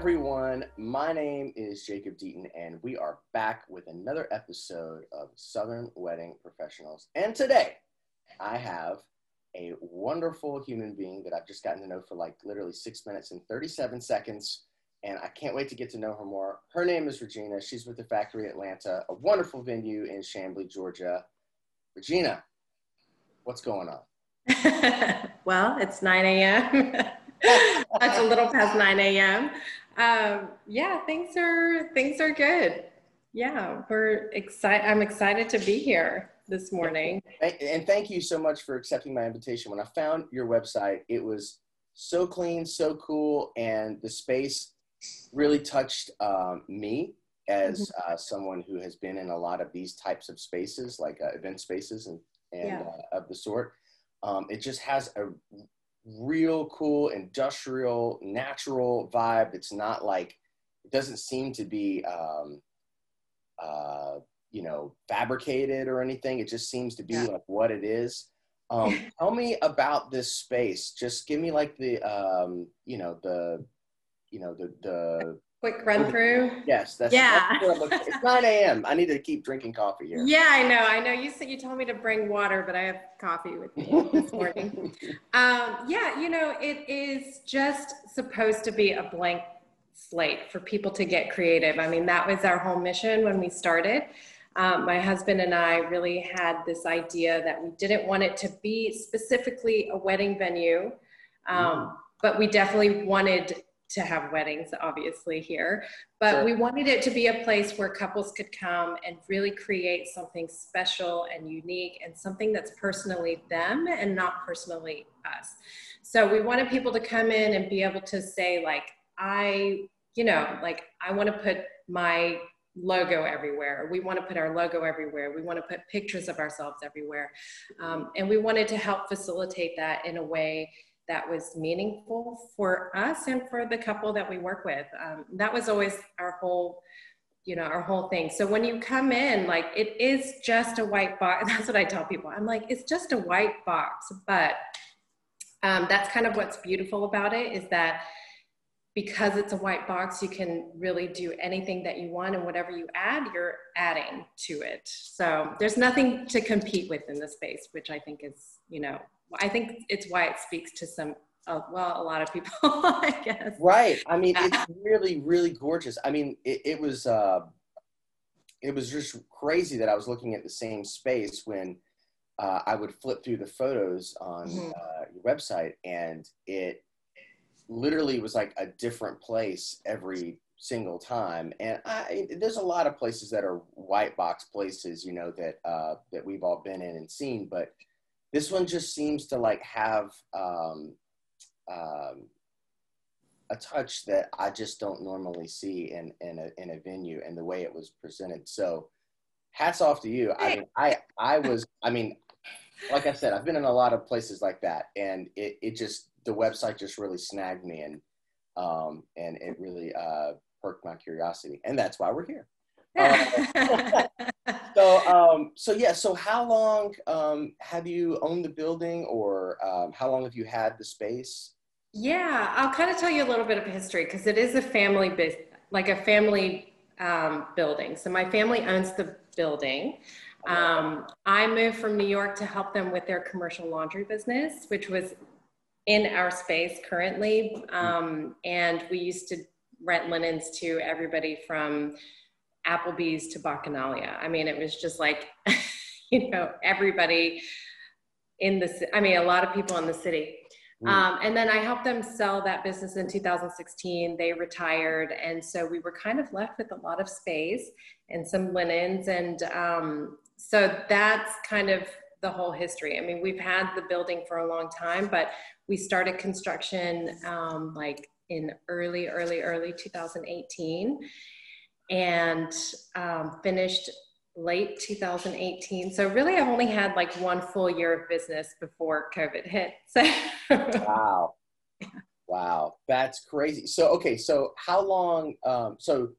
everyone. My name is Jacob Deaton, and we are back with another episode of Southern Wedding Professionals. And today, I have a wonderful human being that I've just gotten to know for like literally six minutes and 37 seconds. And I can't wait to get to know her more. Her name is Regina. She's with the Factory Atlanta, a wonderful venue in Chamblee, Georgia. Regina, what's going on? well, it's 9 a.m. That's a little past 9 a.m. Um, yeah, things are things are good. Yeah, we're excited. I'm excited to be here this morning. And thank you so much for accepting my invitation. When I found your website, it was so clean, so cool, and the space really touched um, me as mm-hmm. uh, someone who has been in a lot of these types of spaces, like uh, event spaces and, and yeah. uh, of the sort. Um, it just has a real cool industrial natural vibe. It's not like it doesn't seem to be um, uh, you know fabricated or anything. It just seems to be yeah. like what it is. Um, tell me about this space. Just give me like the um, you know the you know the the quick run through? Yes, that's yeah. That's it's 9 a.m. I need to keep drinking coffee here. Yeah, I know. I know. You said you told me to bring water, but I have coffee with me this morning. um, yeah, you know, it is just supposed to be a blank slate for people to get creative. I mean, that was our whole mission when we started. Um, my husband and I really had this idea that we didn't want it to be specifically a wedding venue, um, mm. but we definitely wanted to have weddings, obviously, here. But sure. we wanted it to be a place where couples could come and really create something special and unique and something that's personally them and not personally us. So we wanted people to come in and be able to say, like, I, you know, like, I want to put my logo everywhere. We want to put our logo everywhere. We want to put pictures of ourselves everywhere. Um, and we wanted to help facilitate that in a way that was meaningful for us and for the couple that we work with. Um, that was always our whole, you know, our whole thing. So when you come in, like it is just a white box. That's what I tell people. I'm like, it's just a white box, but um, that's kind of what's beautiful about it is that because it's a white box, you can really do anything that you want, and whatever you add, you're adding to it. So there's nothing to compete with in the space, which I think is, you know, I think it's why it speaks to some, uh, well, a lot of people, I guess. Right. I mean, it's really, really gorgeous. I mean, it, it was, uh, it was just crazy that I was looking at the same space when uh, I would flip through the photos on mm-hmm. uh, your website, and it literally was like a different place every single time. And I, there's a lot of places that are white box places, you know, that uh, that we've all been in and seen, but this one just seems to like have um, um, a touch that I just don't normally see in in a in a venue and the way it was presented. So, hats off to you. I mean, I I was I mean, like I said, I've been in a lot of places like that, and it it just the website just really snagged me and um and it really uh perked my curiosity, and that's why we're here. Uh, so um, so yeah so how long um, have you owned the building or um, how long have you had the space? Yeah i'll kind of tell you a little bit of history because it is a family business like a family um, building. So my family owns the building. Um, i moved from new york to help them with their commercial laundry business which was in our space currently. Um, and we used to rent linens to everybody from Applebee's to Bacchanalia. I mean, it was just like, you know, everybody in the, I mean, a lot of people in the city. Mm. Um, and then I helped them sell that business in 2016. They retired. And so we were kind of left with a lot of space and some linens. And um, so that's kind of the whole history. I mean, we've had the building for a long time, but we started construction um, like in early, early, early 2018 and um, finished late 2018. So really, I've only had like one full year of business before COVID hit. So wow, wow, that's crazy. So okay, so how long? Um, so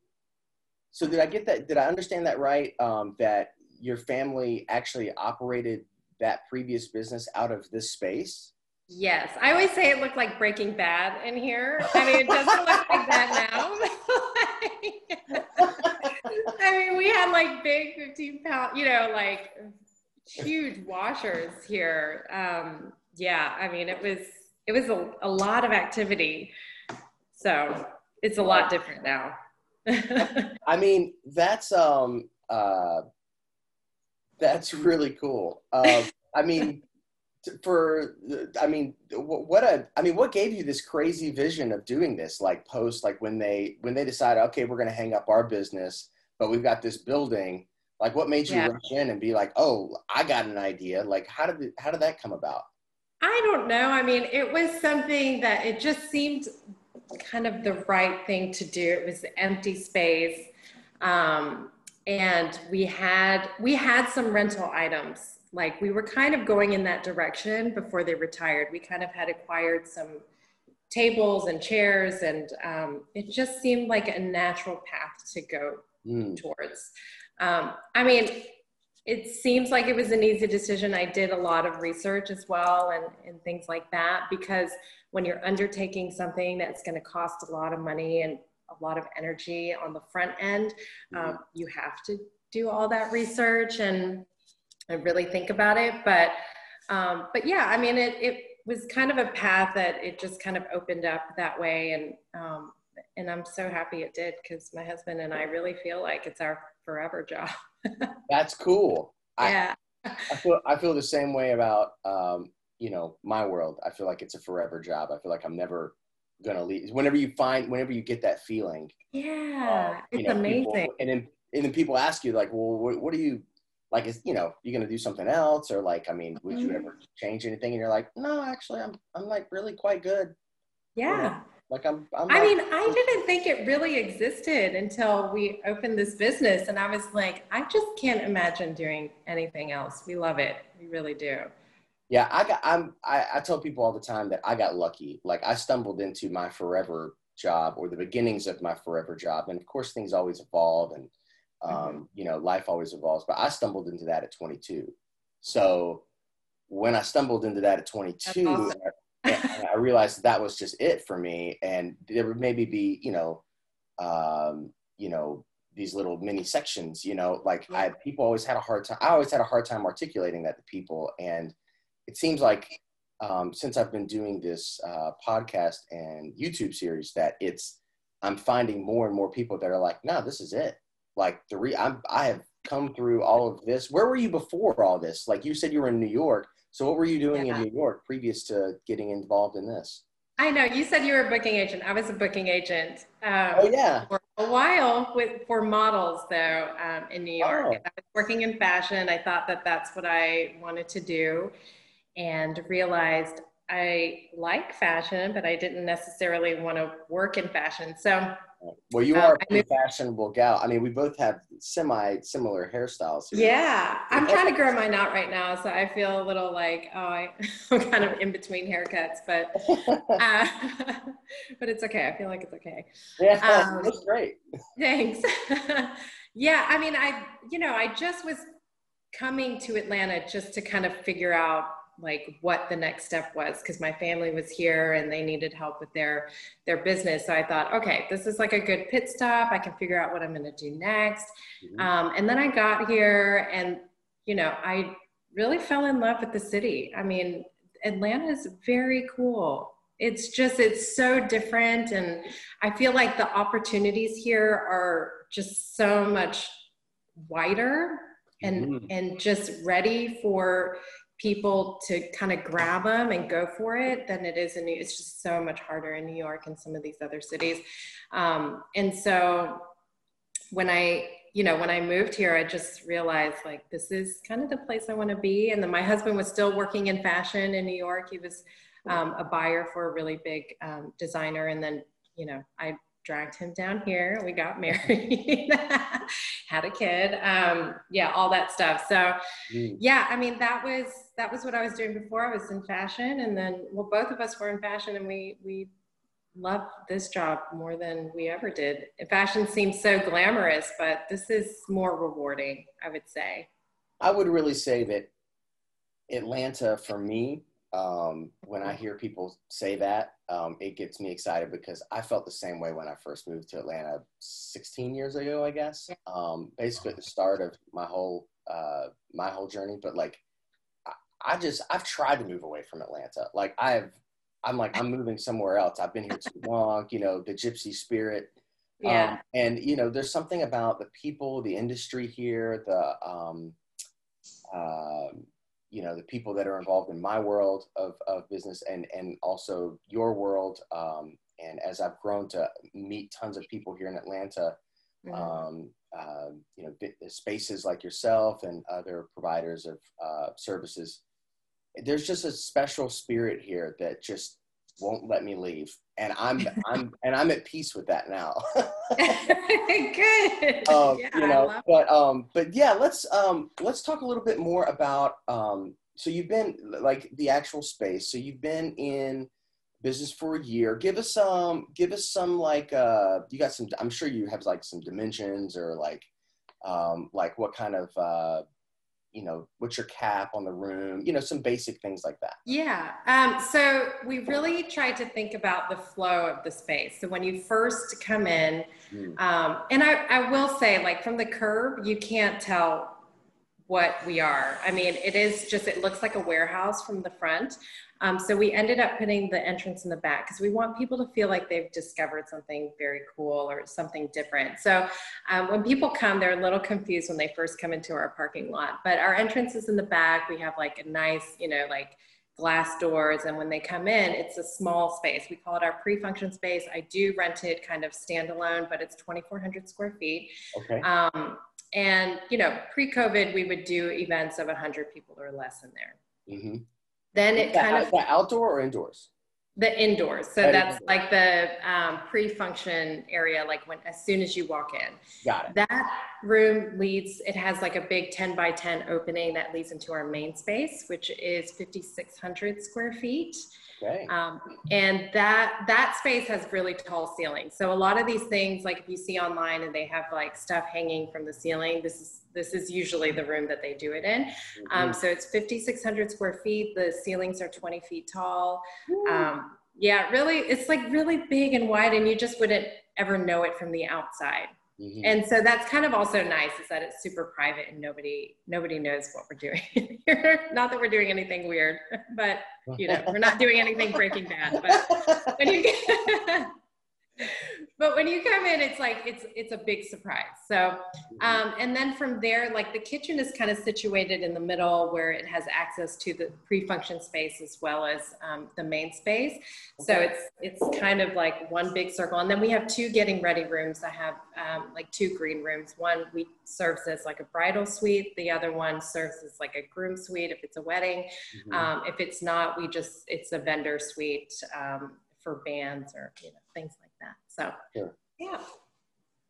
so did I get that? Did I understand that right? Um, that your family actually operated that previous business out of this space? Yes, I always say it looked like Breaking Bad in here. I mean, it doesn't look like that now. I mean, we had like big 15 pound, you know, like huge washers here. Um, yeah, I mean, it was it was a, a lot of activity. So it's a lot different now. I mean, that's um uh that's really cool. Uh, I mean, for I mean, what a I mean, what gave you this crazy vision of doing this? Like post, like when they when they decide, okay, we're going to hang up our business, but we've got this building. Like, what made you yeah. rush in and be like, oh, I got an idea? Like, how did it, how did that come about? I don't know. I mean, it was something that it just seemed kind of the right thing to do. It was empty space. Um, and we had we had some rental items like we were kind of going in that direction before they retired we kind of had acquired some tables and chairs and um, it just seemed like a natural path to go mm. towards um, i mean it seems like it was an easy decision i did a lot of research as well and, and things like that because when you're undertaking something that's going to cost a lot of money and a lot of energy on the front end. Mm-hmm. Um, you have to do all that research and, and really think about it. But um, but yeah, I mean, it it was kind of a path that it just kind of opened up that way, and um, and I'm so happy it did because my husband and I really feel like it's our forever job. That's cool. Yeah. I, I feel I feel the same way about um, you know my world. I feel like it's a forever job. I feel like I'm never gonna leave. Whenever you find, whenever you get that feeling, yeah, uh, it's know, amazing. People, and then and then people ask you like, well, what, what do you like? Is you know, you're gonna do something else, or like, I mean, would mm-hmm. you ever change anything? And you're like, no, actually, I'm I'm like really quite good. Yeah. Like I'm, I'm I mean, I didn't think it really existed until we opened this business, and I was like, I just can't imagine doing anything else. We love it, we really do. Yeah, I got. I'm. I, I tell people all the time that I got lucky. Like I stumbled into my forever job or the beginnings of my forever job, and of course things always evolve, and um, mm-hmm. you know life always evolves. But I stumbled into that at 22. So when I stumbled into that at 22, awesome. I, I realized that, that was just it for me, and there would maybe be you know, um, you know these little mini sections. You know, like I people always had a hard time. I always had a hard time articulating that to people, and it seems like um, since I've been doing this uh, podcast and YouTube series that it's I'm finding more and more people that are like, no, this is it. Like the re- I'm, I have come through all of this. Where were you before all this? Like you said, you were in New York. So what were you doing yeah. in New York previous to getting involved in this? I know you said you were a booking agent. I was a booking agent. Um, oh yeah. For a while with for models though um, in New York. Oh. I was working in fashion. I thought that that's what I wanted to do and realized I like fashion, but I didn't necessarily want to work in fashion. So, well, you are um, a fashionable gal. I mean, we both have semi similar hairstyles. Here. Yeah, I'm trying to grow mine out right now, so I feel a little like oh, I, am kind of in between haircuts, but uh, but it's okay. I feel like it's okay. Yeah, um, that's great. Thanks. yeah, I mean, I you know, I just was coming to Atlanta just to kind of figure out like what the next step was because my family was here and they needed help with their their business. So i thought okay this is like a good pit stop. I can figure out what i'm going to do next. Mm-hmm. um, and then i got here and you know i really fell in love with the city. I mean atlanta is very cool. It's just it's so different and i feel like the opportunities here are just so much wider and mm-hmm. and just ready for people to kind of grab them and go for it than it is in New It's just so much harder in New York and some of these other cities. Um, and so when I, you know, when I moved here, I just realized like this is kind of the place I want to be. And then my husband was still working in fashion in New York. He was um, a buyer for a really big um, designer. And then, you know, I dragged him down here. We got married, had a kid. Um, yeah, all that stuff. So, mm. yeah, I mean, that was that was what I was doing before. I was in fashion, and then well, both of us were in fashion, and we we love this job more than we ever did. Fashion seems so glamorous, but this is more rewarding. I would say. I would really say that Atlanta, for me, um, when I hear people say that, um, it gets me excited because I felt the same way when I first moved to Atlanta 16 years ago, I guess. Um, basically, at the start of my whole uh, my whole journey. But like, I, I just I've tried to move away from Atlanta. Like I've I'm like I'm moving somewhere else. I've been here too long. You know, the gypsy spirit. Yeah. Um, and you know, there's something about the people, the industry here, the um, um, you know the people that are involved in my world of, of business and and also your world um, and as i've grown to meet tons of people here in atlanta Mhm. um, uh, you know spaces like yourself and other providers of uh, services there's just a special spirit here that just won't let me leave and i'm i'm and i'm at peace with that now Good. um, yeah, you know, but um, but yeah, let's um, let's talk a little bit more about um. So you've been like the actual space. So you've been in business for a year. Give us some. Give us some like uh. You got some. I'm sure you have like some dimensions or like um like what kind of uh you know what's your cap on the room you know some basic things like that Yeah. Um, so we really tried to think about the flow of the space. So when you first come in, Mm. um, and I, I will say, like from the curb, you can't tell what we are. I mean, it is just, it looks like a warehouse from the front. Um, so we ended up putting the entrance in the back because we want people to feel like they've discovered something very cool or something different. So um, when people come, they're a little confused when they first come into our parking lot. But our entrance is in the back. We have like a nice, you know, like glass doors. And when they come in, it's a small space. We call it our pre-function space. I do rent it kind of standalone, but it's 2,400 square feet. okay Um, and you know, pre-COVID, we would do events of 100 people or less in there. mm-hmm. Then it kind of the outdoor or indoors the indoors. So That that's like the um, pre-function area, like when as soon as you walk in. got it That room leads. It has like a big 10 by 10 opening that leads into our main space, which is 5,600 square feet. okay Um, and that that space has really tall ceilings. So a lot of these things, like if you see online and they have like stuff hanging from the ceiling, this is this is usually the room that they do it in. Um, so it's 5,600 square feet. The ceilings are 20 feet tall. Um, yeah, really, it's like really big and wide, and you just wouldn't ever know it from the outside. Mhm. And so that's kind of also nice is that it's super private and nobody nobody knows what we're doing here. Not that we're doing anything weird, but you know, we're not doing anything breaking bad. But when you but when you come in, it's like it's it's a big surprise. So um, and then from there, like the kitchen is kind of situated in the middle where it has access to the pre-function space as well as um, the main space. So it's it's kind of like one big circle. And then we have two getting ready rooms. I have um, like two green rooms. One we serves as like a bridal suite. The other one serves as like a groom suite if it's a wedding. Mhm. Um, if it's not, we just it's a vendor suite um, for bands or you know things like that. So Sure. yeah.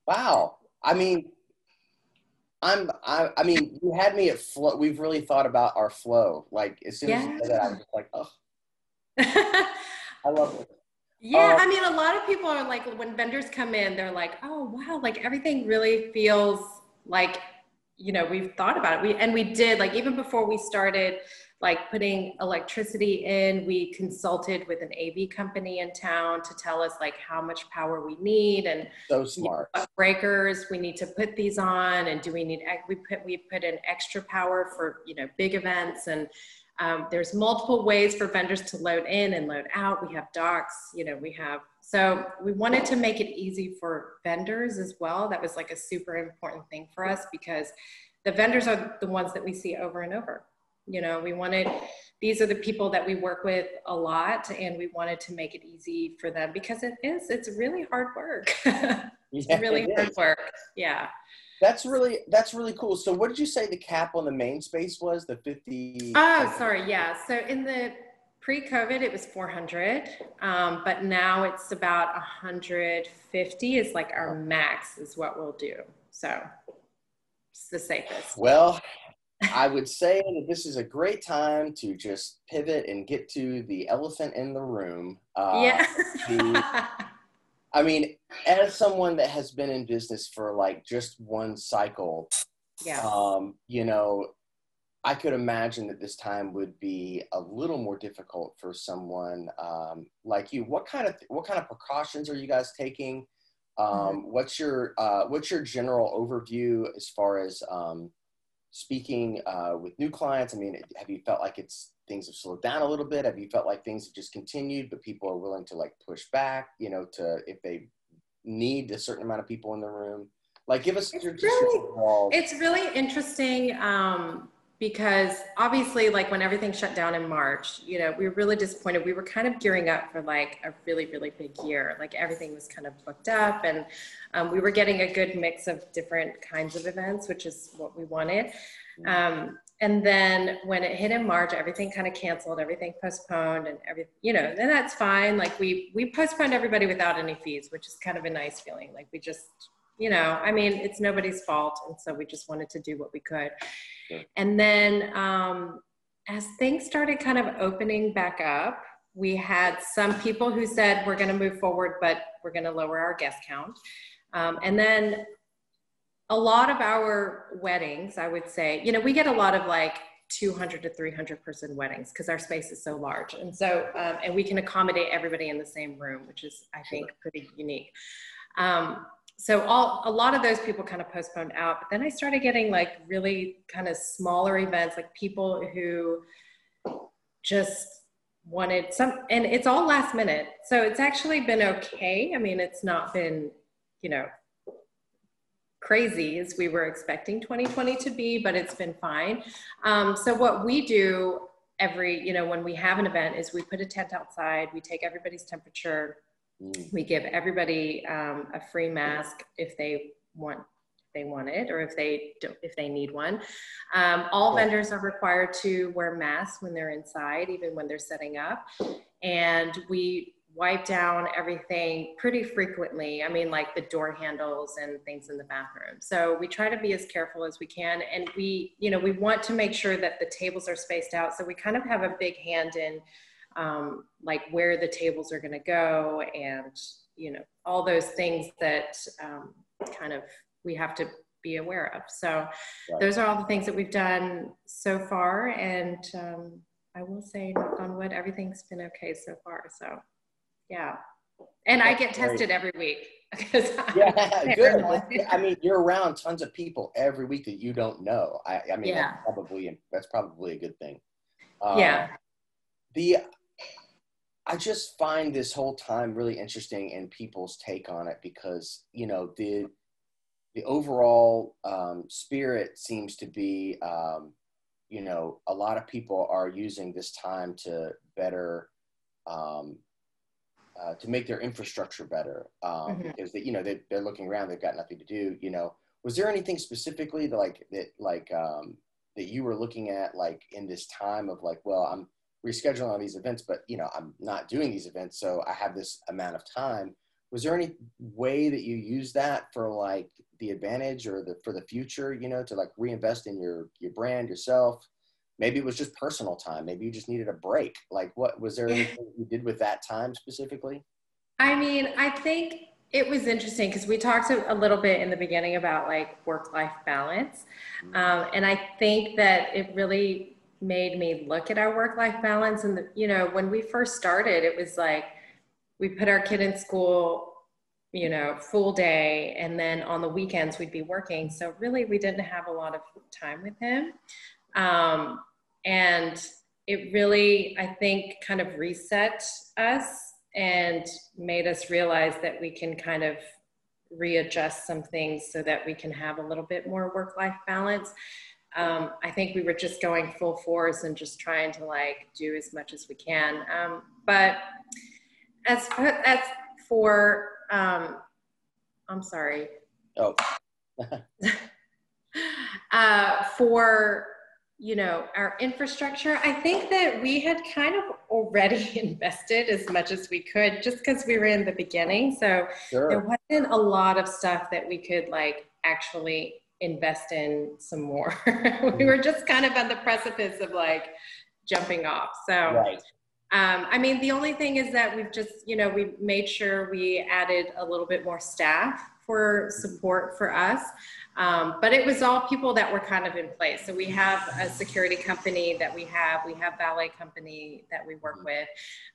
Wow. I mean, I'm. I, I mean, you had me at flow. We've really thought about our flow. Like as soon as you said that, I was like, oh, I love it. Yeah, Um, I mean, a lot of people are like, when vendors come in, they're like, oh, wow, like everything really feels like, you know, we've thought about it. We, and we did, like, even before we started, like, putting electricity in, we consulted with an AV company in town to tell us, like, how much power we need and So smart. what breakers we need to put these on and do we need we put we put in extra power for you know big events and um, there's multiple ways for vendors to load in and load out we have docks you know we have so we wanted to make it easy for vendors as well that was like a super important thing for us because the vendors are the ones that we see over and over you know we wanted these are the people that we work with a lot and we wanted to make it easy for them because it is it's really hard work Yeah, really it hard is. work. Yeah. That's really that's really cool. So, what did you say the cap on the main space was? The fifty. Oh, sorry. Yeah. So in the pre-COVID, it was 400, um, but now it's about 150 is like our max is what we'll do. So it's the safest. Well, I would say that this is a great time to just pivot and get to the elephant in the room. Uh, yeah. I mean, as someone that has been in business for like just one cycle, yeah. um, you know, I could imagine that this time would be a little more difficult for someone um, like you. What kind of what kind of precautions are you guys taking? Um, mm-hmm. What's your uh, what's your general overview as far as um, speaking uh, with new clients? I mean, have you felt like it's things have slowed down a little bit? Have you felt like things have just continued, but people are willing to like push back? You know, to if they need a certain amount of people in the room. Like, give us it's your, really, It's really interesting. Um, because obviously like when everything shut down in march you know we were really disappointed. We were kind of gearing up for like a really really big year. Like everything was kind of booked up and um, we were getting a good mix of different kinds of events which is what we wanted. Mm-hmm. um, and then when it hit in march everything kind of canceled everything postponed and every you know and that's fine. Like we we postponed everybody without any fees which is kind of a nice feeling. Like we just you know, I mean, it's nobody's fault. And so we just wanted to do what we could. And then um, as things started kind of opening back up, we had some people who said, we're going to move forward, but we're going to lower our guest count. Um, and then a lot of our weddings, I would say, you know, we get a lot of like 200 to 300 person weddings because our space is so large. And so, um, and we can accommodate everybody in the same room, which is, I think, pretty unique. Um, so all a lot of those people kind of postponed out but then i started getting like really kind of smaller events like people who just wanted some and it's all last minute. So it's actually been okay. I mean it's not been you know crazy as we were expecting 2020 to be but it's been fine. Um, so what we do every you know when we have an event is we put a tent outside we take everybody's temperature Mm. We give everybody um, a free mask if they want they want it or if they don't, if they need one. Um, all vendors are required to wear masks when they're inside, even when they're setting up. And we wipe down everything pretty frequently. I mean, like the door handles and things in the bathroom. So we try to be as careful as we can. And we, you know, we want to make sure that the tables are spaced out. So we kind of have a big hand in um, like where the tables are going to go and you know all those things that um, kind of we have to be aware of. So right. those are all the things that we've done so far and um, i will say knock on wood everything's been okay so far so yeah. And That's i get tested great. every week. Yeah good. i mean you're around tons of people every week that you don't know. I, I mean yeah. that's probably that's probably a good thing. Um, yeah the I just find this whole time really interesting and people's take on it because you know the the overall um, spirit seems to be um, you know a lot of people are using this time to better um, uh, to make their infrastructure better um, mm-hmm. because they, you know they, they're looking around they've got nothing to do you know was there anything specifically that like that like um, that you were looking at like in this time of like well i'm rescheduling all these events, but you know, I'm not doing these events, so I have this amount of time. Was there any way that you use that for like the advantage or the for the future, you know, to like reinvest in your your brand, yourself? Maybe it was just personal time. Maybe you just needed a break. Like what was there anything you did with that time specifically? I mean, I think it was interesting because we talked a, little bit in the beginning about like work life balance. Mm-hmm. Um, and I think that it really made me look at our work life balance. And, the, you know, when we first started, it was like we put our kid in school, you know, full day. And then on the weekends, we'd be working. So really, we didn't have a lot of time with him. Um, and it really, I think, kind of reset us and made us realize that we can kind of readjust some things so that we can have a little bit more work life balance um, I think we were just going full force and just trying to like do as much as we can. Um, but as as for um, I'm sorry. Oh. uh, for you know our infrastructure, I think that we had kind of already invested as much as we could, just because we were in the beginning. So sure. there wasn't a lot of stuff that we could like actually invest in some more. we were just kind of on the precipice of like jumping off. So, right. um, I mean, the only thing is that we've just, you know, we made sure we added a little bit more staff for support for us. Um, but it was all people that were kind of in place. So we have a security company that we have, we have ballet company that we work with.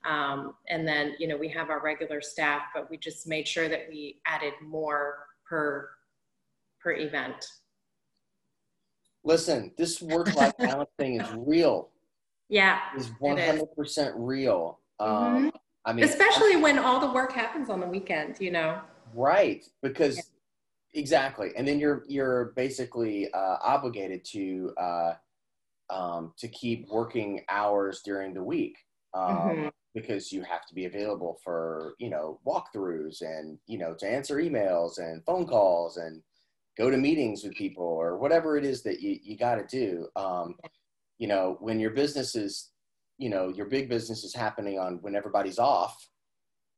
Um, and then, you know, we have our regular staff, but we just made sure that we added more per, per event. Listen, this work-life balance thing is real. Yeah. Is 100% real. Um, mm-hmm. I mean, especially when all the work happens on the weekend, you know. Right, because yeah. exactly, and then you're you're basically uh, obligated to uh, um, to keep working hours during the week um, mm-hmm. because you have to be available for you know walkthroughs and you know to answer emails and phone calls and go to meetings with people or whatever it is that you, you got to do. Um, you know, when your business is you know your big business is happening on when everybody's off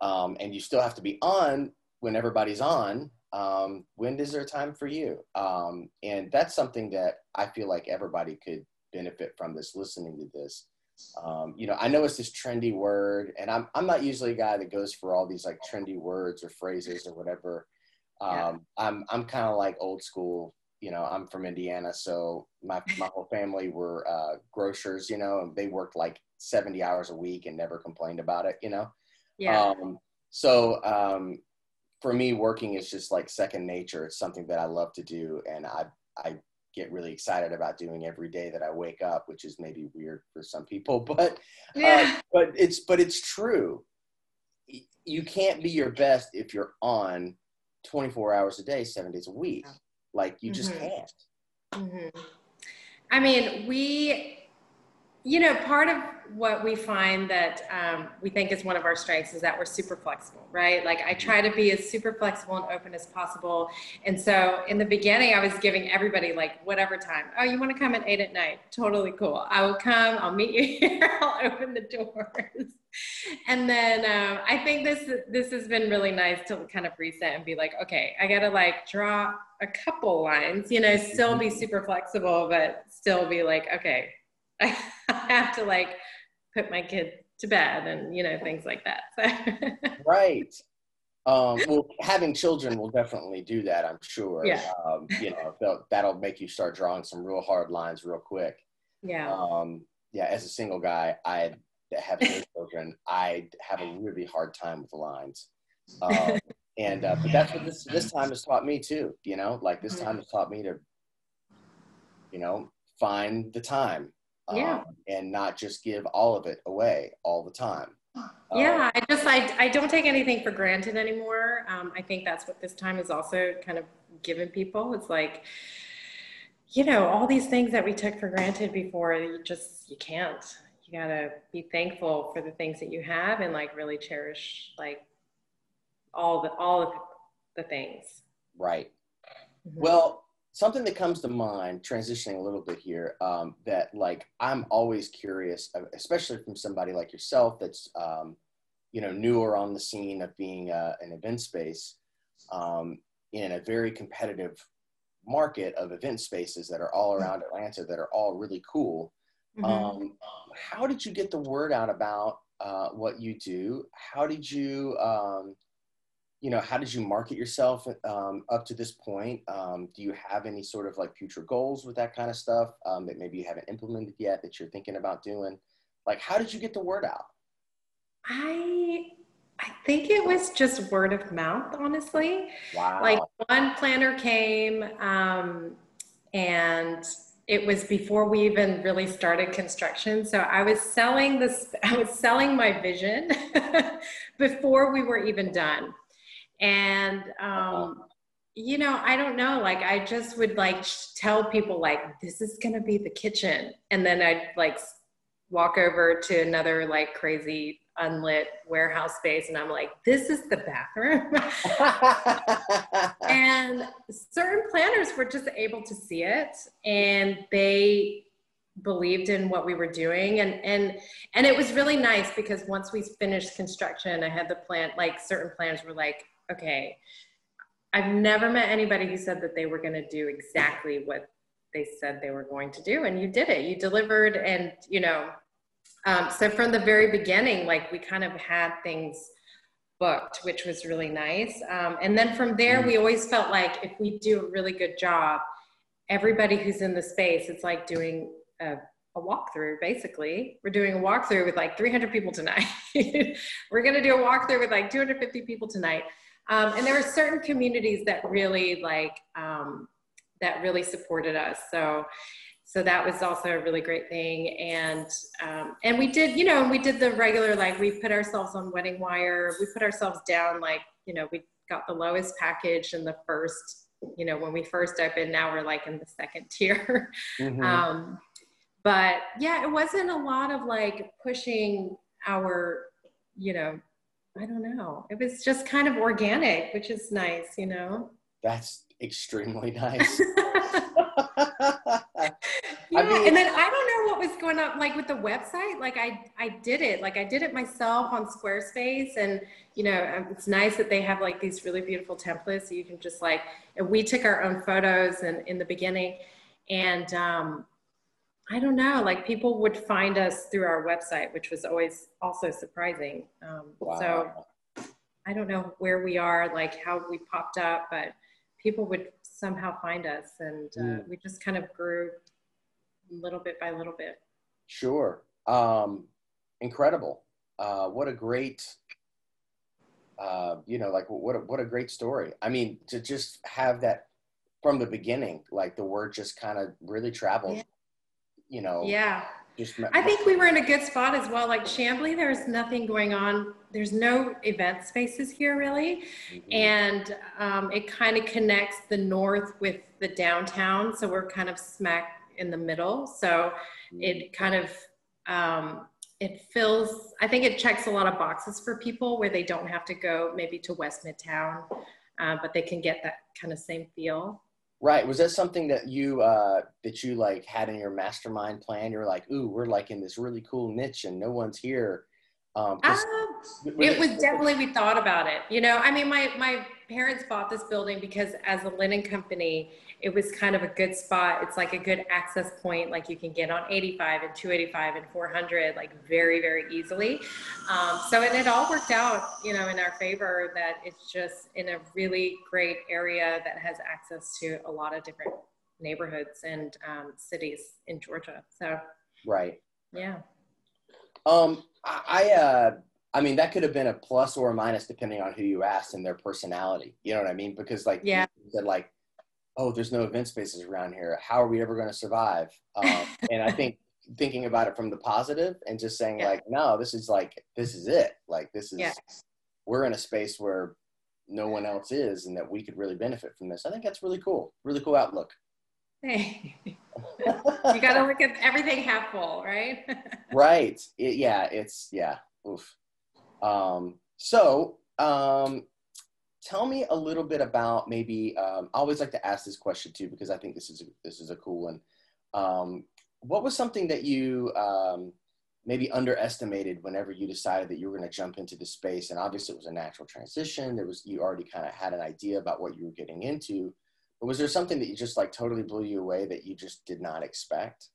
um, and you still have to be on when everybody's on um, when is there time for you um, and that's something that i feel like everybody could benefit from this listening to this um, you know i know it's this trendy word and I'm, I'm not usually a guy that goes for all these like trendy words or phrases or whatever yeah. Um, i'm, I'm kind of like old school you know, I'm from Indiana, so my my whole family were uh, grocers, you know, and they worked like 70 hours a week and never complained about it, you know. Yeah. Um, so um, for me, working is just like second nature. It's something that I love to do, and I I get really excited about doing every day that I wake up, which is maybe weird for some people, but uh, yeah. Uh, but it's but it's true. You can't be your best if you're on 24 hours a day, seven days a week. Like you just mm-hmm. can't. Mm-hmm. I mean, we, you know, part of what we find that um, we think is one of our strengths is that we're super flexible, right? Like I try to be as super flexible and open as possible. And so in the beginning, I was giving everybody like whatever time. Oh, you want to come at eight at night? Totally cool. I will come. I'll meet you here. I'll open the doors. And then um, I think this this has been really nice to kind of reset and be like, okay, I got to like draw a couple lines, you know, still be mm-hmm. super flexible, but still be like, okay, I have to like put my kid to bed and you know things like that. right. Um, well, having children will definitely do that. I'm sure. Yeah. Um, you know, that'll make you start drawing some real hard lines real quick. Yeah. Um, yeah. As a single guy, I have no children. I have a really hard time with lines. Um, and uh, but that's what this this time has taught me too. You know, like this time has taught me to, you know, find the time yeah. Um, and not just give all of it away all the time. Yeah, I just I, I don't take anything for granted anymore. Um, I think that's what this time is also kind of given people. It's like, you know, all these things that we took for granted before, you just you can't. You gotta be thankful for the things that you have and like really cherish like all the all of the things. Right. Mm-hmm. Well, something that comes to mind transitioning a little bit here um, that like i'm always curious especially from somebody like yourself that's um, you know newer on the scene of being uh, an event space um, in a very competitive market of event spaces that are all around atlanta that are all really cool. Mm-hmm. Um, how did you get the word out about uh, what you do? How did you um, you know, how did you market yourself um, up to this point? Um, do you have any sort of like future goals with that kind of stuff um, that maybe you haven't implemented yet that you're thinking about doing? Like, how did you get the word out? I I think it was just word of mouth, honestly. Wow. Like one planner came, um, and it was before we even really started construction. So I was selling this. I was selling my vision before we were even done and um, you know i don't know like i just would like tell people like this is gonna be the kitchen. And then i'd like walk over to another like crazy unlit warehouse space and i'm like this is the bathroom. And certain planners were just able to see it and they believed in what we were doing. And and and it was really nice because once we finished construction i had the plant like certain planners were like okay, I've never met anybody who said that they were going to do exactly what they said they were going to do. And you did it, you delivered. And, you know, um, so from the very beginning, like we kind of had things booked, which was really nice. Um, and then from there, we always felt like if we do a really good job, everybody who's in the space, it's like doing a, a walkthrough basically. We're doing a walkthrough with like 300 people tonight. We're going to do a walkthrough with like 250 people tonight. Um, and there were certain communities that really like, um, that really supported us. So, so that was also a really great thing. And, um, and we did, you know, we did the regular, like we put ourselves on WeddingWire. We put ourselves down, like, you know, we got the lowest package in the first, you know, when we first opened, now we're like in the second tier. Mm-hmm. Um, but yeah, it wasn't a lot of like pushing our, you know, I don't know. It was just kind of organic, which is nice, you know. That's extremely nice. yeah, I mean, and then I don't know what was going on like with the website. Like I I did it. Like I did it myself on Squarespace and you know, um, it's nice that they have like these really beautiful templates so you can just like and we took our own photos and in the beginning and um I don't know, like people would find us through our website, which was always also surprising. Um, wow. So I don't know where we are, like how we popped up, but people would somehow find us and uh, mm. we just kind of grew little bit by little bit sure um, incredible uh, what a great uh, you know like what a, what a great story i mean to just have that from the beginning like the word just kind of really traveled yeah. You know yeah I think we were in a good spot as well. Like Chamblee, there's nothing going on. There's no event spaces here really. Mm-hmm. And um, it kind of connects the north with the downtown. So we're kind of smack in the middle. So mm-hmm. it kind of, um, it fills, I think it checks a lot of boxes for people where they don't have to go maybe to West Midtown, uh, but they can get that kind of same feel. Right. Was that something that you uh, that you like had in your mastermind plan? You're like, ooh, we're like in this really cool niche and no one's here. Um, um it was definitely we thought about it. You know, I mean, my my parents bought this building because as a linen company, it was kind of a good spot. It's like a good access point. Like you can get on 85 and 285 and 400 like very, very easily. Um, so, and it all worked out, you know, in our favor that it's just in a really great area that has access to a lot of different neighborhoods and um, cities in Georgia. So, right. Yeah. Um, I, uh, I mean, that could have been a plus or a minus depending on who you asked and their personality. You know what I mean? Because like, yeah, said like, oh, there's no event spaces around here. How are we ever going to survive? Um, and I think thinking about it from the positive and just saying yeah. like, no, this is like, this is it. Like, this is, yeah. we're in a space where no one else is and that we could really benefit from this. I think that's really cool. Really cool outlook. Hey, you got to look at everything half full, right? right. It, yeah. It's, yeah. Oof. Um, so, um, tell me a little bit about maybe um, i always like to ask this question too because i think this is a, this is a cool one. Um, what was something that you um, maybe underestimated whenever you decided that you were going to jump into the space? And obviously it was a natural transition. There was you already kind of had an idea about what you were getting into. But was there something that you just like totally blew you away that you just did not expect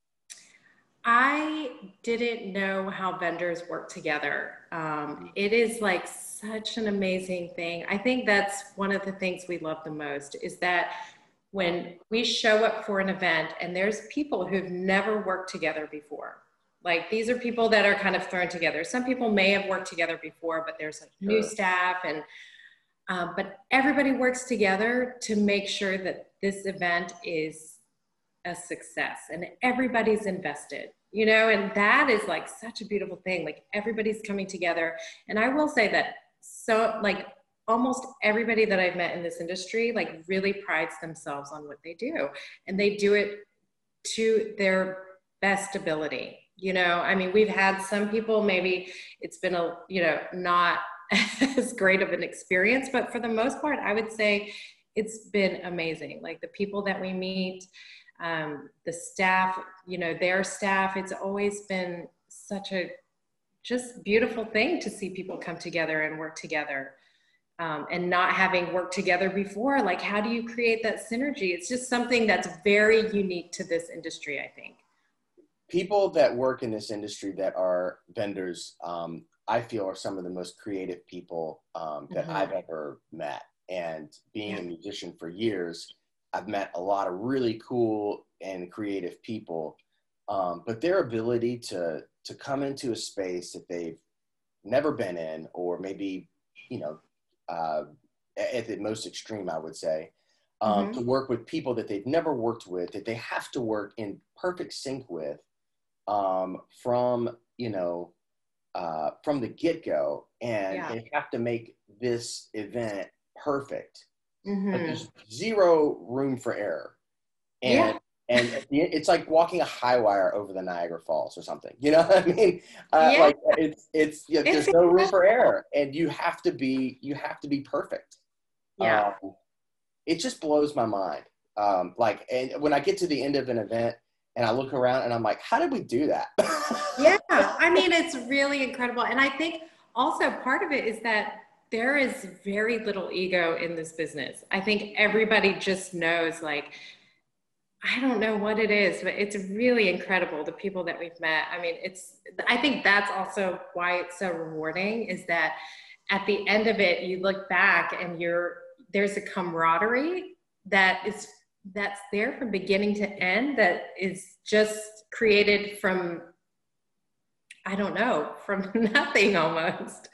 I didn't know how vendors work together. Um, it is like such an amazing thing. I think that's one of the things we love the most is that when we show up for an event and there's people who've never worked together before. Like these are people that are kind of thrown together. Some people may have worked together before, but there's like sure. new staff and um, but everybody works together to make sure that this event is a success and everybody's invested you know and that is like such a beautiful thing like everybody's coming together. And i will say that so like almost everybody that i've met in this industry like really prides themselves on what they do and they do it to their best ability you know? I mean we've had some people maybe it's been a you know not as great of an experience but for the most part i would say it's been amazing. Like the people that we meet um, the staff, you know, their staff. It's always been such a just beautiful thing to see people come together and work together. Um, and not having worked together before, like how do you create that synergy? It's just something that's very unique to this industry, I think. People that work in this industry that are vendors, um, I feel are some of the most creative people um, that Mhm. I've ever met. And being a musician for years, I've met a lot of really cool and creative people. Um, but their ability to to come into a space that they've never been in, or maybe you know, uh, at the most extreme, I would say, um, Mhm. to work with people that they've never worked with, that they have to work in perfect sync with, um, from you know, uh, from the get go, and Yeah. they have to make this event perfect. Like Mhm. there's zero room for error, and Yeah. and at the end- it's like walking a high wire over the Niagara Falls or something. You know what I mean? Uh, Yeah. Like it's it's yeah, there's no room for error, and you have to be you have to be perfect. Yeah. Um, it just blows my mind. Um, like, and when I get to the end of an event and I look around and I'm like, how did we do that? yeah i mean it's really incredible and i think also part of it is that there is very little ego in this business i think everybody just knows like i don't know what it is but it's really incredible the people that we've met i mean it's i think that's also why it's so rewarding is that at the end of it you look back and you're there's a camaraderie that is that's there from beginning to end that is just created from I don't know, from nothing almost.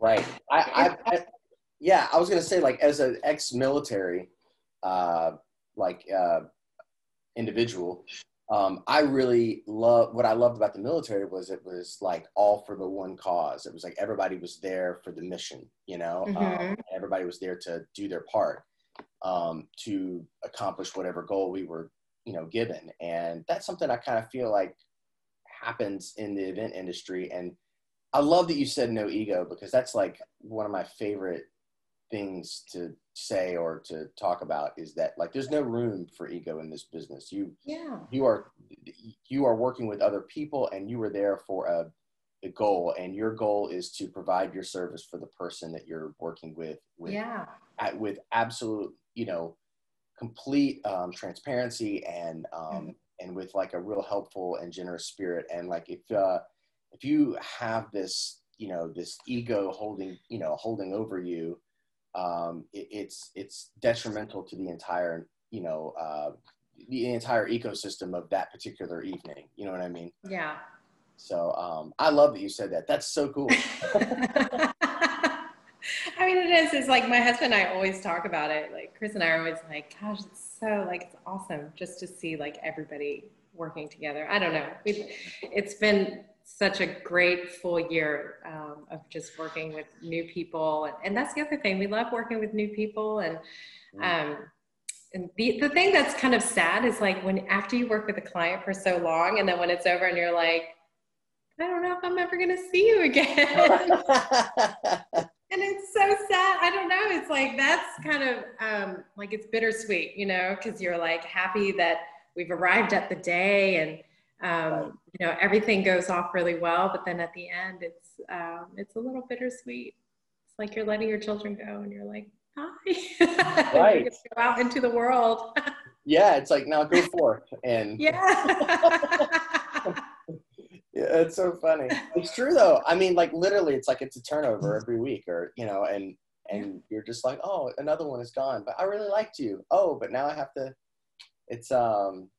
Right. I, I, I yeah, I was gonna say like as an ex-military, uh, like uh, individual, um, I really love what I loved about the military was it was like all for the one cause. It was like everybody was there for the mission, you know. Um, Mhm. everybody was there to do their part um, to accomplish whatever goal we were, you know, given, and that's something I kind of feel like happens in the event industry and I love that you said no ego because that's like one of my favorite things to say or to talk about is that like there's no room for ego in this business. You Yeah. you are you are working with other people and you are there for a, a goal and your goal is to provide your service for the person that you're working with with Yeah. at, with absolute you know complete um, transparency and um, Mhm. and with like a real helpful and generous spirit and like if uh, if you have this you know this ego holding you know holding over you um, it, it's it's detrimental to the entire you know uh, the entire ecosystem of that particular evening you know what i mean Yeah. so um, i love that you said that that's so cool I mean, it is. It's like my husband and I always talk about it. Like Chris and I are always like, "Gosh, it's so like it's awesome just to see like everybody working together." I don't know. We've, it's been such a great full year um, of just working with new people, and, and that's the other thing. We love working with new people, and um, and the the thing that's kind of sad is like when after you work with a client for so long, and then when it's over, and you're like, "I don't know if I'm ever going to see you again." and it's so sad i don't know it's like that's kind of um, like it's bittersweet you know because you're like happy that we've arrived at the day and um, you know everything goes off really well but then at the end it's um, it's a little bittersweet it's like you're letting your children go and you're like hi Right. Go out into the world yeah it's like now go forth and yeah Yeah, it's so funny. It's true though. I mean, like literally, it's like it's a turnover every week, or you know, and and you're just like, oh, another one is gone, but I really liked you. Oh, but now I have to. It's um,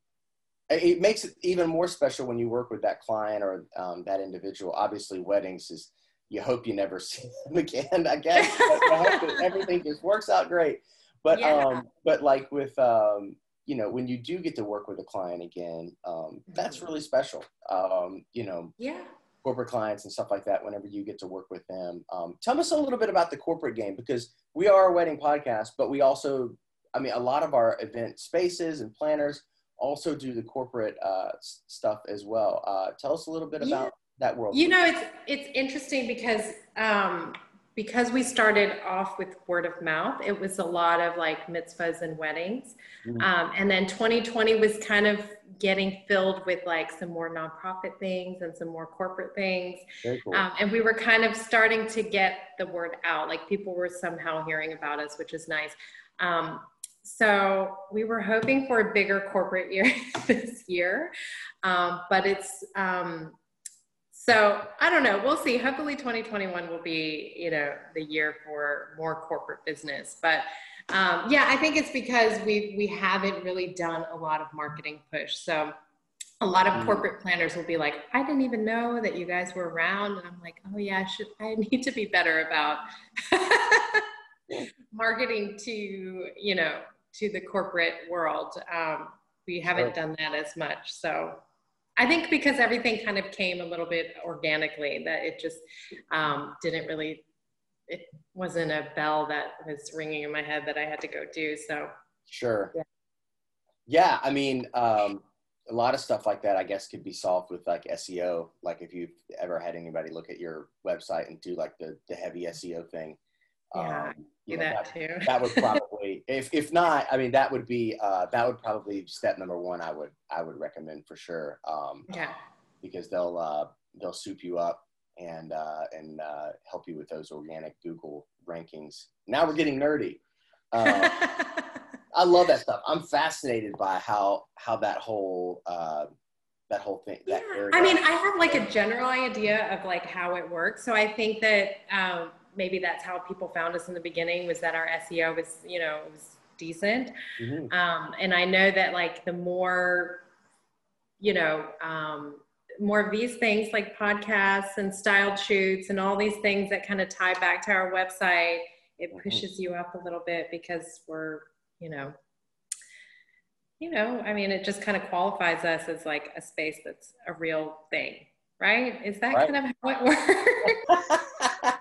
it- makes it even more special when you work with that client or um, that individual. Obviously, weddings is you hope you never see them again. I guess but you hope that everything just works out great. But Yeah. um, but like with um, you know, when you do get to work with a client again, um, that's really special. Um, you know, yeah corporate clients and stuff like that whenever you get to work with them. Um, tell us a little bit about the corporate game because we are a wedding podcast, but we also, I mean, a lot of our event spaces and planners also do the corporate uh, stuff as well. Uh, tell us a little bit Yeah. about that world. You know, it's it's interesting because um, because we started off with word of mouth. It was a lot of like mitzvahs and weddings, Mhm. um, and then 2020 was kind of getting filled with like some more nonprofit things and some more corporate things. Cool. Um, and we were kind of starting to get the word out. Like people were somehow hearing about us, which is nice. Um, so we were hoping for a bigger corporate year this year, um, but it's um, So I don't know. We'll see. Hopefully 2021 will be, you know, the year for more corporate business. But um, yeah, I think it's because we we haven't really done a lot of marketing push. So a lot of mm. corporate planners will be like, I didn't even know that you guys were around. And I'm like, oh yeah, I should I need to be better about marketing to, you know, to the corporate world. Um, we haven't done that as much. So I think because everything kind of came a little bit organically, that it just um, didn't really, it wasn't a bell that was ringing in my head that I had to go do. So sure. Yeah. Yeah, I mean, um, a lot of stuff like that, I guess, could be solved with like SEO. Like if you've ever had anybody look at your website and do like the the heavy SEO thing, yeah, um, do know, that, that, too. that would probably, if if not, I mean, that would be uh, that would probably step number one. I would I would recommend for sure. Um, yeah. Because they'll uh, they'll soup you up and uh, and uh, help you with those organic Google rankings. Now we're getting nerdy. Uh, I love that stuff. I'm fascinated by how how that whole uh, that whole thing. That yeah. I mean, I have like a general idea of like how it works. So I think that um, maybe that's how people found us in the beginning was that our SEO was, you know, was decent. Mm-hmm. Um, and I know that like the more, you know, um, more of these things like podcasts and styled shoots and all these things that kind of tie back to our website, it mm-hmm. pushes you up a little bit because we're, you know, you know, I mean, it just kind of qualifies us as like a space that's a real thing, right? Is that right. kind of how it works?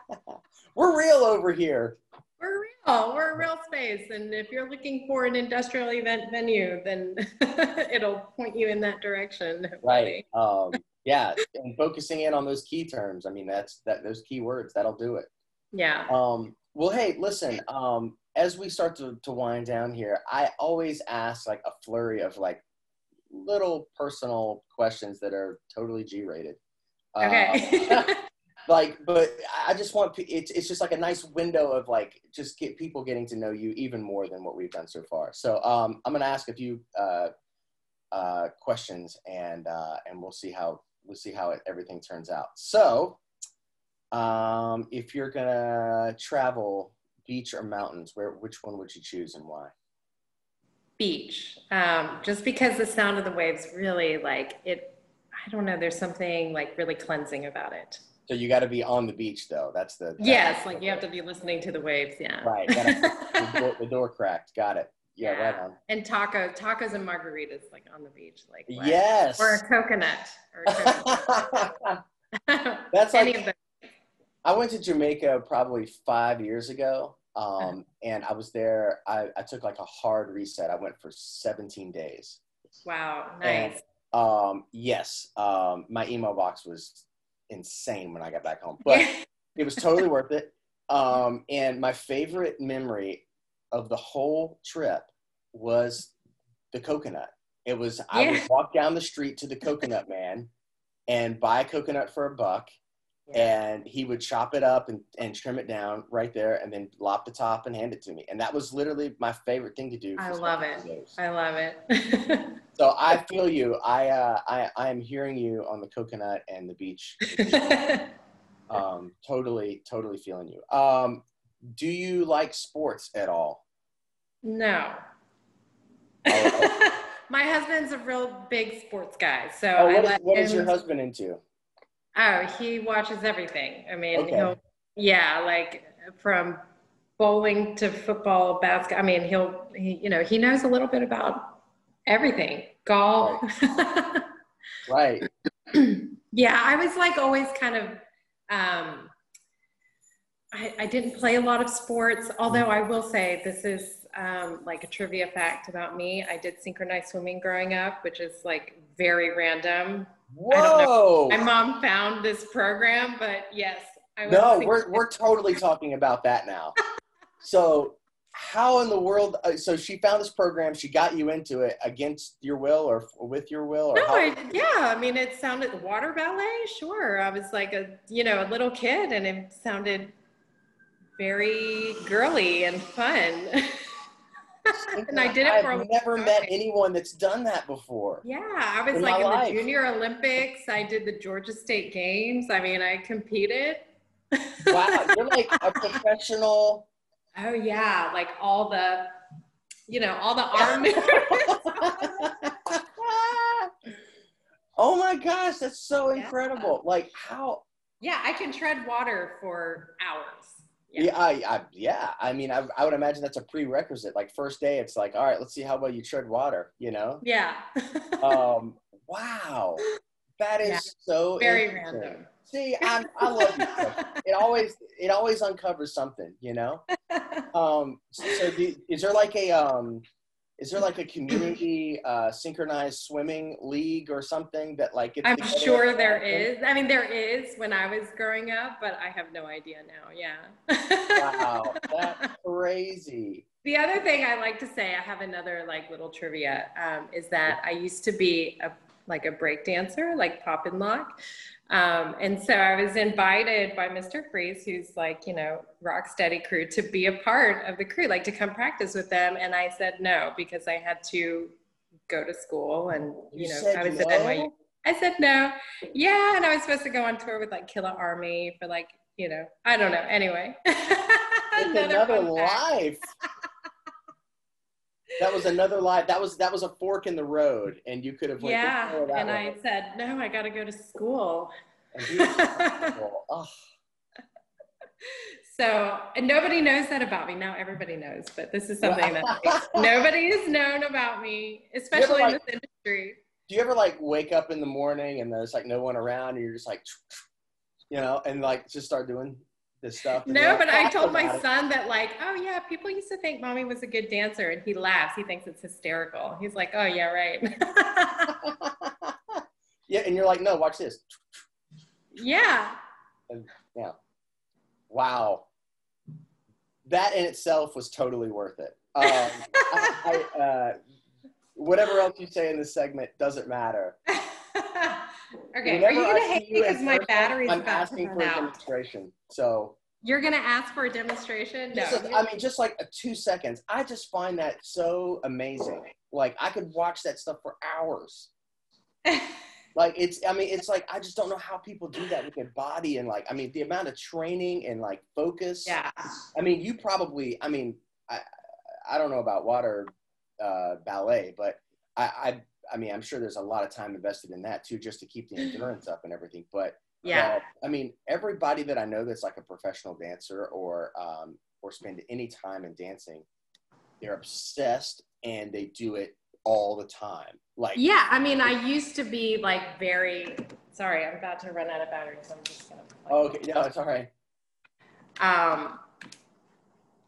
we're real over here. We're real. We're a real space. And if you're looking for an industrial event venue, then it'll point you in that direction. Right. Um, yeah. And focusing in on those key terms. I mean, that's that those key words, that'll do it. Yeah. Um, well, hey, listen, um, as we start to, to wind down here, I always ask like a flurry of like little personal questions that are totally G rated. Okay. Uh, like but i just want it's, it's just like a nice window of like just get people getting to know you even more than what we've done so far. So um, i'm going to ask a few uh, uh, questions and uh, and we'll see how we'll see how it, everything turns out. So um, if you're going to travel beach or mountains where which one would you choose and why? Beach. Um, just because the sound of the waves really like it i don't know there's something like really cleansing about it so you got to be on the beach, though. That's the. That's yes, like you have to be listening to the waves. Yeah. Right. the, door, the, door, cracked. Got it. Yeah, yeah, right on. And taco, tacos and margaritas, like on the beach, like what? yes, or a coconut. Or a coconut. That's like. I went to Jamaica probably five years ago, um, and I was there. I, I took like a hard reset. I went for 17 days. Wow, nice. And, um, yes, um, my email box was insane when I got back home, but it was totally worth it. Um, and my favorite memory of the whole trip was the coconut. It was I yeah. would walk down the street to the coconut man and buy a coconut for a buck. Yeah. And he would chop it up and, and trim it down right there and then lop the top and hand it to me. And that was literally my favorite thing to do. I love it. Days. I love it. so I feel you. I, uh, I, I am hearing you on the coconut and the beach. um, totally, totally feeling you. Um, do you like sports at all? No. Oh, My husband's a real big sports guy. So oh, what, is, what is your husband into? Oh, he watches everything. I mean, okay. he'll, yeah, like from bowling to football, basketball. I mean, he'll, he, you know, he knows a little bit about everything. Golf. Right. right. yeah, I was like always kind of, um, I, I didn't play a lot of sports, although I will say this is um, like a trivia fact about me. I did synchronized swimming growing up, which is like very random. Whoa! My mom found this program, but yes, I no, we're we're totally talking about that now. so, how in the world? Uh, so she found this program. She got you into it against your will or with your will? Or no, I, yeah. I mean, it sounded water ballet. Sure, I was like a you know a little kid, and it sounded very girly and fun. and I did it for a I've never met anyone that's done that before. Yeah, I was in like in life. the Junior Olympics. I did the Georgia State Games. I mean, I competed. Wow, you're like a professional. Oh yeah, like all the, you know, all the arm oh my gosh, that's so Yeah. incredible! Like how? yeah, I can tread water for hours. Yeah, I, I yeah. I mean, I, I would imagine that's a prerequisite. Like first day, it's like, all right, let's see how well you tread water. You know? Yeah. Um, wow, that is Yeah. so Very random. See, I'm, I love you. it always it always uncovers something, you know. Um, so do, is there like a um, is there like a community uh, synchronized swimming league or something that like I'm sure there is. I mean, there is when I was growing up, but I have no idea now. Yeah. Wow, that's crazy. The other thing I like to say, I have another like little trivia, um, is that I used to be a like a break dancer, like pop and lock. Um, and so I was invited by Mr. Freeze, who's like, you know, rock steady crew to be a part of the crew, like to come practice with them. And I said no, because I had to go to school and, you, You know, I was no? at NYU. I said no. Yeah. And I was supposed to go on tour with like Killer Army for like, you know, I don't know. Anyway. Another fact. life. That was another life. That was that was a fork in the road, and you could have went Yeah, way or that and way. I said, no, I got to go to school. And he was like, oh, So, and nobody knows that about me. Now everybody knows, but this is something that like, nobody has known about me, especially in like- this industry. do you ever like wake up in the morning and there's like no one around and you're just like you know and like just start doing this stuff No, but I told my about it." son that, like, oh yeah, people used to think mommy was a good dancer, and he laughs. He thinks it's hysterical. He's like, oh yeah, right. yeah and you're like no watch this yeah, yeah, wow that in itself was totally worth it um, I, I, uh, whatever else you say in this segment doesn't matter okay, Whenever are you gonna see hate me because my person, battery's i'm about to asking run for a demonstration so You're gonna ask for a demonstration? No. Just, I mean, just like a two seconds. I just find that so amazing. Like I could watch that stuff for hours. Like it's, I mean, it's like I just don't know how people do that with their body and like, I mean, the amount of training and like focus. yeah. I mean, you probably, I mean, I, I don't know about water uh, ballet, but I, I, I mean, I'm sure there's a lot of time invested in that too, just to keep the endurance up and everything. But Yeah. uh, I mean, everybody that I know that's like a professional dancer or um, or spend any time in dancing, they're obsessed and they do it all the time. Like, Yeah, I mean, I used to be like very. Sorry, I'm about to run out of battery, so I'm just gonna. oh, okay, no, it's all right. Um.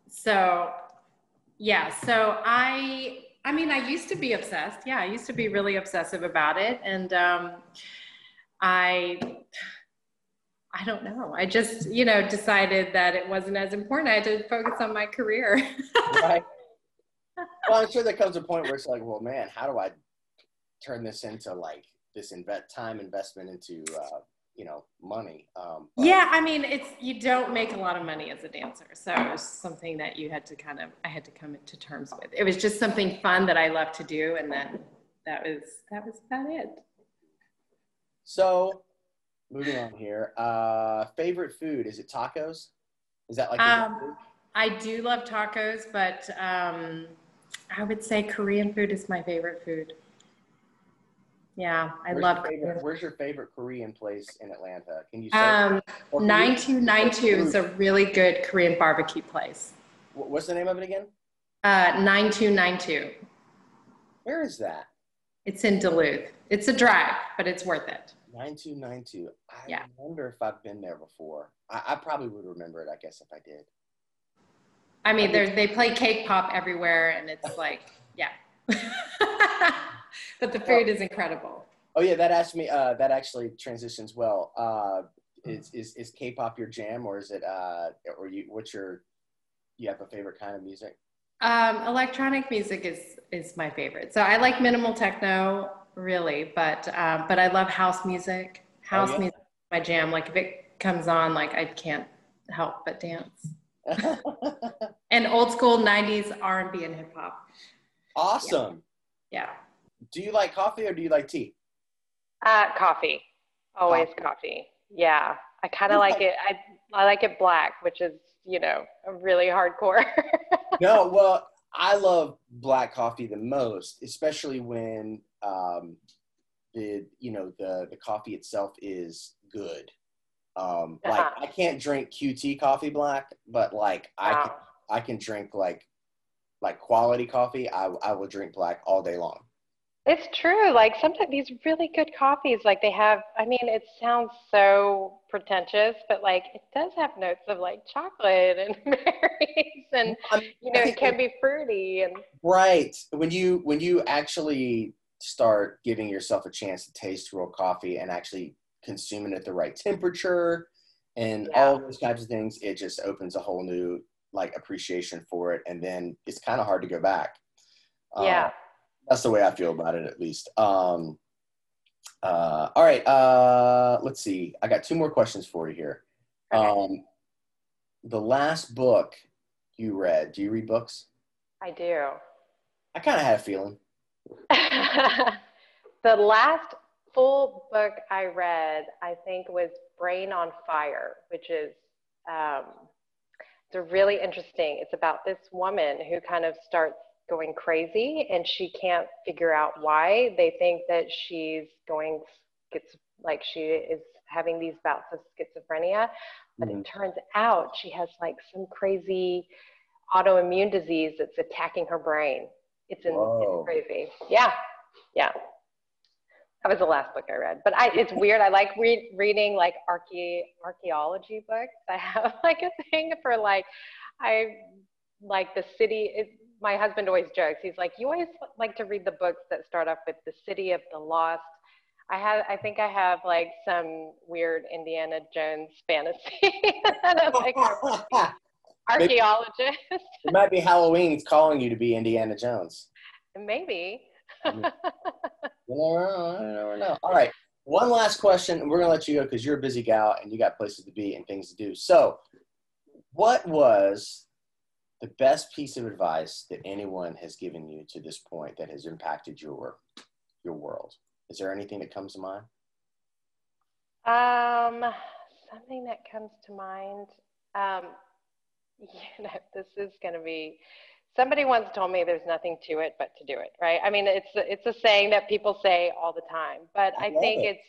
So, yeah. So I. I mean, I used to be obsessed. Yeah, I used to be really obsessive about it, and um, I. I don't know. I just, you know, decided that it wasn't as important. I had to focus on my career. Right. well, I'm sure there comes a point where it's like, well, man, how do I turn this into like this invest time investment into uh, you know money? Um, Yeah, I mean, it's you don't make a lot of money as a dancer, so it was something that you had to kind of I had to come to terms with. It was just something fun that I loved to do, and then that was that was about it. So, moving on here. Uh, favorite food is it tacos? Is that like Um. I do love tacos, but um, I would say Korean food is my favorite food. Yeah, I Where's love your favorite, Where's your favorite Korean place in Atlanta? Can you say? Um, or 9292 is a really good Korean barbecue place. What's the name of it again? Uh, 9292. Where is that? It's in Duluth. It's a drive, but it's worth it. 9292. I Yeah. wonder if I've been there before. I, I probably would remember it, I guess, if I did. I mean, they they play K-pop everywhere, and it's like, yeah. but the food is incredible. Oh yeah, that asked me. Uh, that actually transitions well. Uh, is is is K-pop your jam, or is it? Uh, or you? What's your? You have a favorite kind of music? Um, electronic music is is my favorite. So I like minimal techno, really, but um, but I love house music. House yeah? music, is my jam. Like if it comes on, like I can't help but dance. and old school 90s R&B and hip hop. Awesome. Yeah. Do you like coffee or do you like tea? Uh, coffee. Always Coffee. coffee. Yeah. I kind of like it. I, I like it black, which is, you know, really hardcore. no, well, I love black coffee the most, especially when um, the you know the the coffee itself is good. Um, like Uh-huh. I can't drink QT coffee black, but like I can, I can drink like like quality coffee. I I will drink black all day long. It's true. Like sometimes these really good coffees, like they have, I mean, it sounds so pretentious, but like it does have notes of like chocolate and berries and, you know, it can be fruity and Right. When you when you actually start giving yourself a chance to taste real coffee and actually consuming it at the right temperature and Yeah. all those types of things, it just opens a whole new like appreciation for it and then it's kind of hard to go back. Yeah. Um, that's the way I feel about it at least. Um uh all right, uh let's see. I got two more questions for you here. Okay. Um the last book you read, do you read books? I do. I kind of had a feeling. the last full book I read, I think, was Brain on Fire, which is um, it's a really interesting. It's about this woman who kind of starts going crazy, and she can't figure out why. They think that she's going gets like she is having these bouts of schizophrenia, but Mhm. it turns out she has like some crazy autoimmune disease that's attacking her brain. It's, in, it's crazy. Yeah, yeah. That was the last book I read. But I, it's weird. I like read, reading like archae, archaeology books. I have like a thing for like, I like the city. It, my husband always jokes. He's like, you always like to read the books that start off with the city of the lost. I have, I think I have like some weird Indiana Jones fantasy. I'm like archaeologist. it might be Halloween. Halloween's calling you to be Indiana Jones. Maybe. Mm-hmm. You never know. You never know. All right. One last question, and we're gonna let you go because you're a busy gal and you got places to be and things to do. So, what was the best piece of advice that anyone has given you to this point that has impacted your your world? Is there anything that comes to mind? Um, something that comes to mind. Um, you know, this is going to be. Somebody once told me there's nothing to it but to do it, right? I mean, it's it's a saying that people say all the time, but I I, think it. it's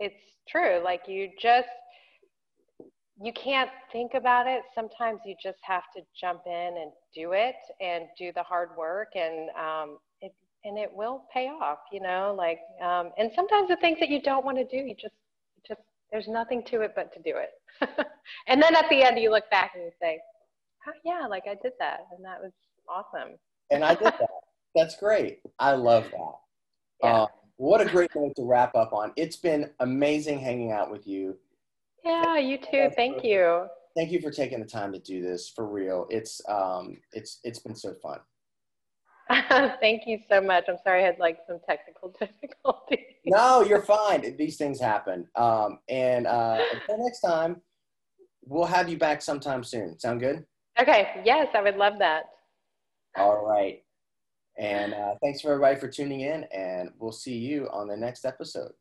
it's true. Like you just you can't think about it. Sometimes you just have to jump in and do it and do the hard work, and um, it and it will pay off. You know, like um, and sometimes the things that you don't want to do, you just just there's nothing to it but to do it. and then at the end, you look back and you say, oh, "Yeah, like I did that, and that was awesome." And I did that. That's great. I love that. Yeah. Uh, what a great note to wrap up on. It's been amazing hanging out with you. Yeah, you too. Thank you. Thank you for taking the time to do this for real. It's um it's it's been so fun. Thank you so much. I'm sorry I had like some technical difficulties. No, you're fine. These things happen. Um and uh until next time, we'll have you back sometime soon. Sound good? Okay, yes, I would love that. All right. And uh, thanks for everybody for tuning in, and we'll see you on the next episode.